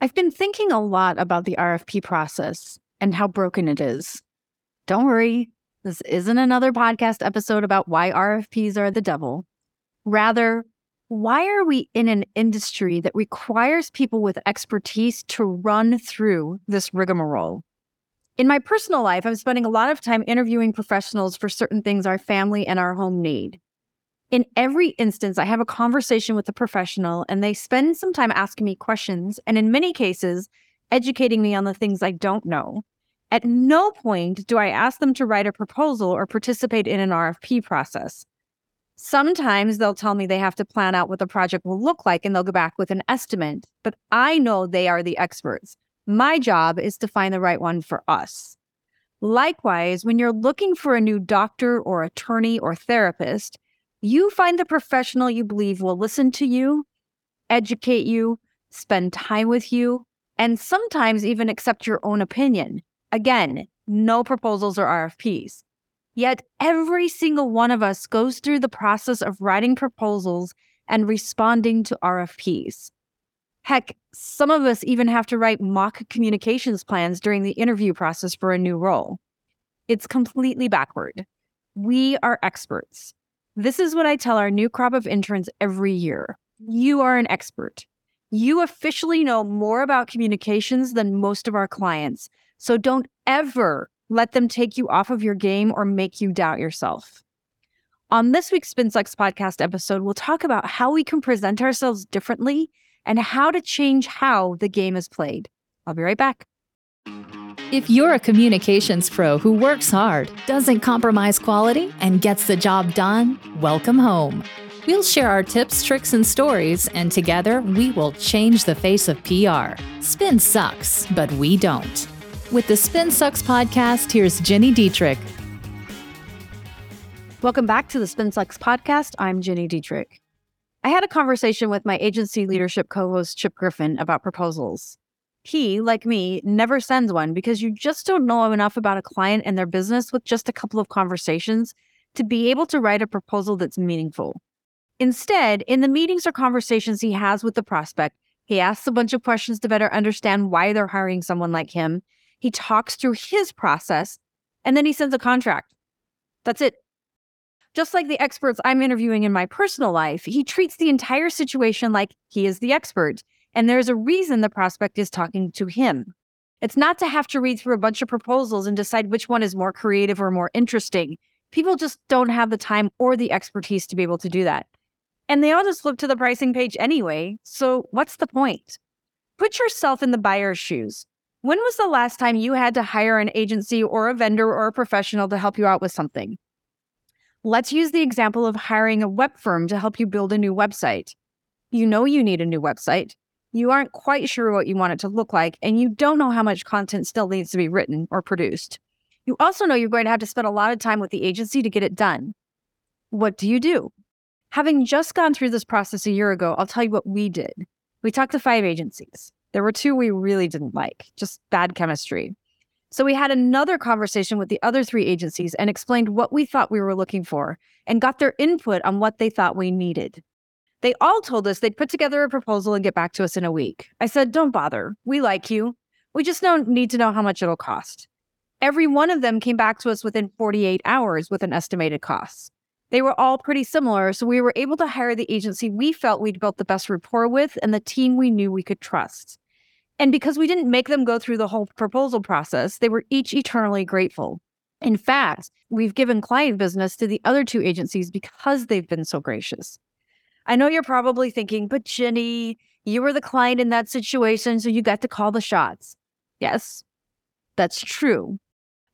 I've been thinking a lot about the RFP process and how broken it is. Don't worry, this isn't another podcast episode about why RFPs are the devil. Rather, why are we in an industry that requires people with expertise to run through this rigmarole? In my personal life, I'm spending a lot of time interviewing professionals for certain things our family and our home need. In every instance, I have a conversation with a professional and they spend some time asking me questions, and in many cases, educating me on the things I don't know. At no point do I ask them to write a proposal or participate in an RFP process. Sometimes they'll tell me they have to plan out what the project will look like and they'll go back with an estimate, but I know they are the experts. My job is to find the right one for us. Likewise, when you're looking for a new doctor or attorney or therapist, you find the professional you believe will listen to you, educate you, spend time with you, and sometimes even accept your own opinion. Again, no proposals or RFPs. Yet every single one of us goes through the process of writing proposals and responding to RFPs. Heck, some of us even have to write mock communications plans during the interview process for a new role. It's completely backward. We are experts. This is what I tell our new crop of interns every year. You are an expert. You officially know more about communications than most of our clients. So don't ever let them take you off of your game or make you doubt yourself. On this week's SpinSucks podcast episode, we'll talk about how we can present ourselves differently and how to change how the game is played. I'll be right back. If you're a communications pro who works hard, doesn't compromise quality, and gets the job done, welcome home. We'll share our tips, tricks, and stories, and together we will change the face of PR. Spin sucks, but we don't. With the Spin Sucks podcast, here's Gini Dietrich. Welcome back to the Spin Sucks podcast. I'm Gini Dietrich. I had a conversation with my agency leadership co host, Chip Griffin, about proposals. He, like me, never sends one because you just don't know enough about a client and their business with just a couple of conversations to be able to write a proposal that's meaningful. Instead, in the meetings or conversations he has with the prospect, he asks a bunch of questions to better understand why they're hiring someone like him. He talks through his process, and then he sends a contract. That's it. Just like the experts I'm interviewing in my personal life, he treats the entire situation like he is the expert and there's a reason the prospect is talking to him. It's not to have to read through a bunch of proposals and decide which one is more creative or more interesting. People just don't have the time or the expertise to be able to do that. And they all just flip to the pricing page anyway. So what's the point? Put yourself in the buyer's shoes. When was the last time you had to hire an agency or a vendor or a professional to help you out with something? Let's use the example of hiring a web firm to help you build a new website. You know you need a new website you aren't quite sure what you want it to look like, and you don't know how much content still needs to be written or produced. You also know you're going to have to spend a lot of time with the agency to get it done. What do you do? Having just gone through this process a year ago, I'll tell you what we did. We talked to five agencies. There were two we really didn't like, just bad chemistry. So we had another conversation with the other three agencies and explained what we thought we were looking for and got their input on what they thought we needed. They all told us they'd put together a proposal and get back to us in a week. I said, Don't bother. We like you. We just don't need to know how much it'll cost. Every one of them came back to us within 48 hours with an estimated cost. They were all pretty similar, so we were able to hire the agency we felt we'd built the best rapport with and the team we knew we could trust. And because we didn't make them go through the whole proposal process, they were each eternally grateful. In fact, we've given client business to the other two agencies because they've been so gracious. I know you're probably thinking, but Gini, you were the client in that situation, so you got to call the shots. Yes, that's true.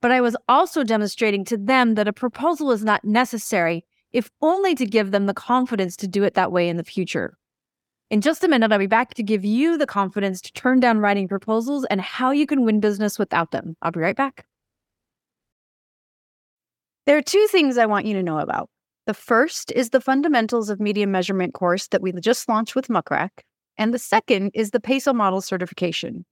But I was also demonstrating to them that a proposal is not necessary, if only to give them the confidence to do it that way in the future. In just a minute, I'll be back to give you the confidence to turn down writing proposals and how you can win business without them. I'll be right back. There are two things I want you to know about. The first is the Fundamentals of Media Measurement course that we just launched with Muck Rack, and the second is the PESO Model certification.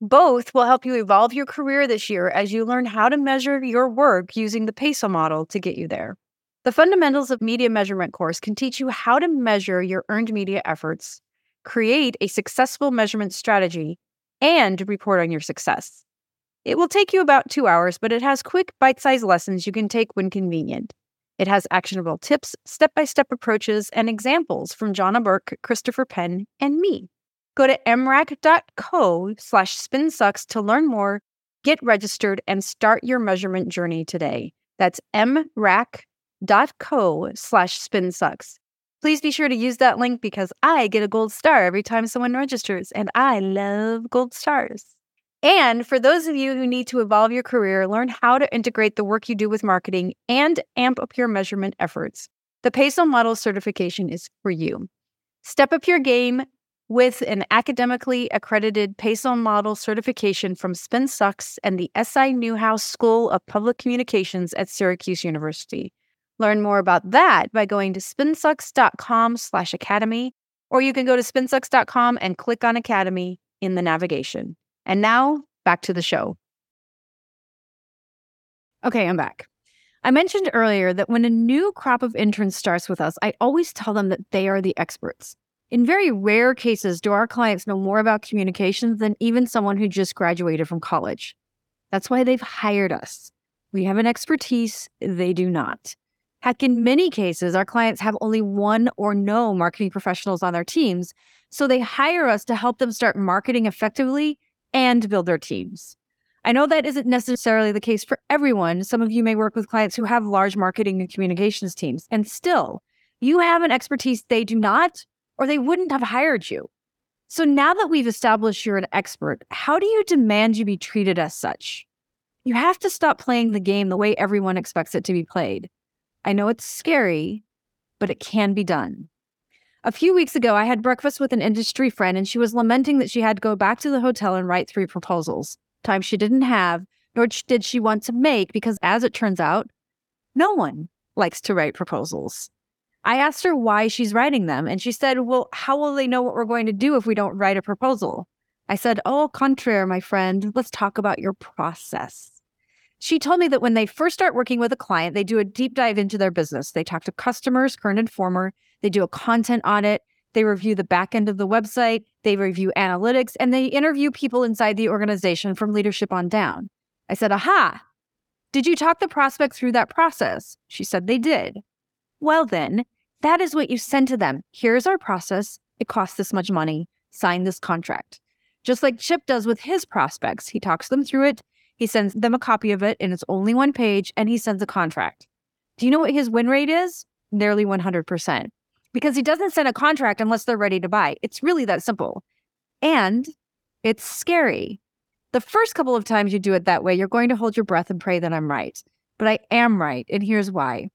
Both will help you evolve your career this year as you learn how to measure your work using the PESO model to get you there. The Fundamentals of Media Measurement course can teach you how to measure your earned media efforts, create a successful measurement strategy, and report on your success. It will take you about two hours, but it has quick, bite sized lessons you can take when convenient. It has actionable tips, step by step approaches, and examples from Johna Burke, Christopher Penn, and me. Go to mrac.co slash spinsucks to learn more, get registered, and start your measurement journey today. That's mrac.co slash spinsucks. Please be sure to use that link because I get a gold star every time someone registers, and I love gold stars. And for those of you who need to evolve your career, learn how to integrate the work you do with marketing and amp up your measurement efforts, the PESO Model certification is for you. Step up your game with an academically accredited PESO Model certification from SpinSucks and the SI Newhouse School of Public Communications at Syracuse University. Learn more about that by going to spinsucks.com slash academy, or you can go to spinsucks.com and click on Academy in the navigation. And now back to the show. Okay, I'm back. I mentioned earlier that when a new crop of interns starts with us, I always tell them that they are the experts. In very rare cases, do our clients know more about communications than even someone who just graduated from college. That's why they've hired us. We have an expertise, they do not. Heck, in many cases, our clients have only one or no marketing professionals on their teams, so they hire us to help them start marketing effectively and build their teams. I know that isn't necessarily the case for everyone. Some of you may work with clients who have large marketing and communications teams, and still, you have an expertise they do not, or they wouldn't have hired you. So now that we've established you're an expert, how do you demand you be treated as such? You have to stop playing the game the way everyone expects it to be played. I know it's scary, but it can be done. A few weeks ago, I had breakfast with an industry friend, and she was lamenting that she had to go back to the hotel and write three proposals, time she didn't have, nor did she want to make, because as it turns out, no one likes to write proposals. I asked her why she's writing them, and she said, Well, how will they know what we're going to do if we don't write a proposal? I said, Oh, contraire, my friend, let's talk about your process. She told me that when they first start working with a client, they do a deep dive into their business. They talk to customers, current and former. They do a content audit. They review the back end of the website. They review analytics and they interview people inside the organization from leadership on down. I said, Aha, did you talk the prospect through that process? She said they did. Well, then, that is what you send to them. Here's our process. It costs this much money. Sign this contract. Just like Chip does with his prospects, he talks them through it he sends them a copy of it, and it's only one page, and he sends a contract. Do you know what his win rate is? Nearly 100%. Because he doesn't send a contract unless they're ready to buy. It's really that simple. And it's scary. The first couple of times you do it that way, you're going to hold your breath and pray that I'm right. But I am right, and here's why.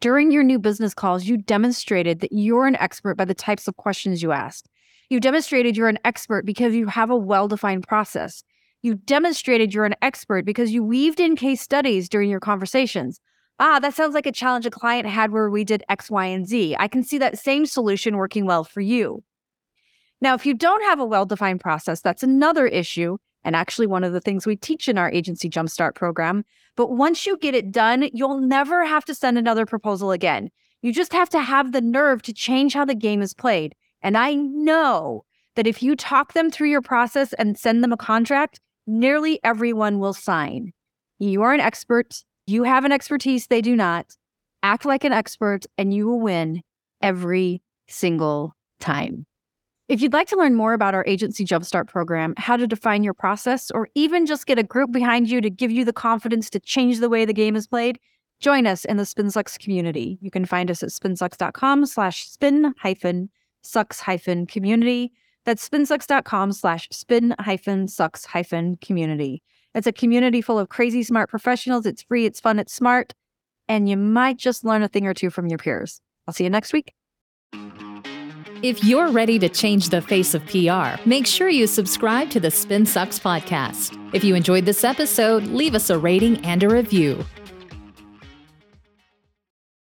During your new business calls, you demonstrated that you're an expert by the types of questions you asked. You demonstrated you're an expert because you have a well defined process. You demonstrated you're an expert because you weaved in case studies during your conversations. Ah, that sounds like a challenge a client had where we did X, Y, and Z. I can see that same solution working well for you. Now, if you don't have a well defined process, that's another issue, and actually one of the things we teach in our agency jumpstart program. But once you get it done, you'll never have to send another proposal again. You just have to have the nerve to change how the game is played. And I know that if you talk them through your process and send them a contract, nearly everyone will sign. You are an expert. You have an expertise they do not. Act like an expert, and you will win every single time. If you'd like to learn more about our Agency Jumpstart program, how to define your process, or even just get a group behind you to give you the confidence to change the way the game is played, join us in the SpinSucks community. You can find us at spinsucks.com slash spin hyphen sucks hyphen community. That's spinsucks.com slash spin hyphen sucks hyphen community. It's a community full of crazy smart professionals. It's free, it's fun, it's smart, and you might just learn a thing or two from your peers. I'll see you next week. If you're ready to change the face of PR, make sure you subscribe to the Spin Sucks podcast. If you enjoyed this episode, leave us a rating and a review.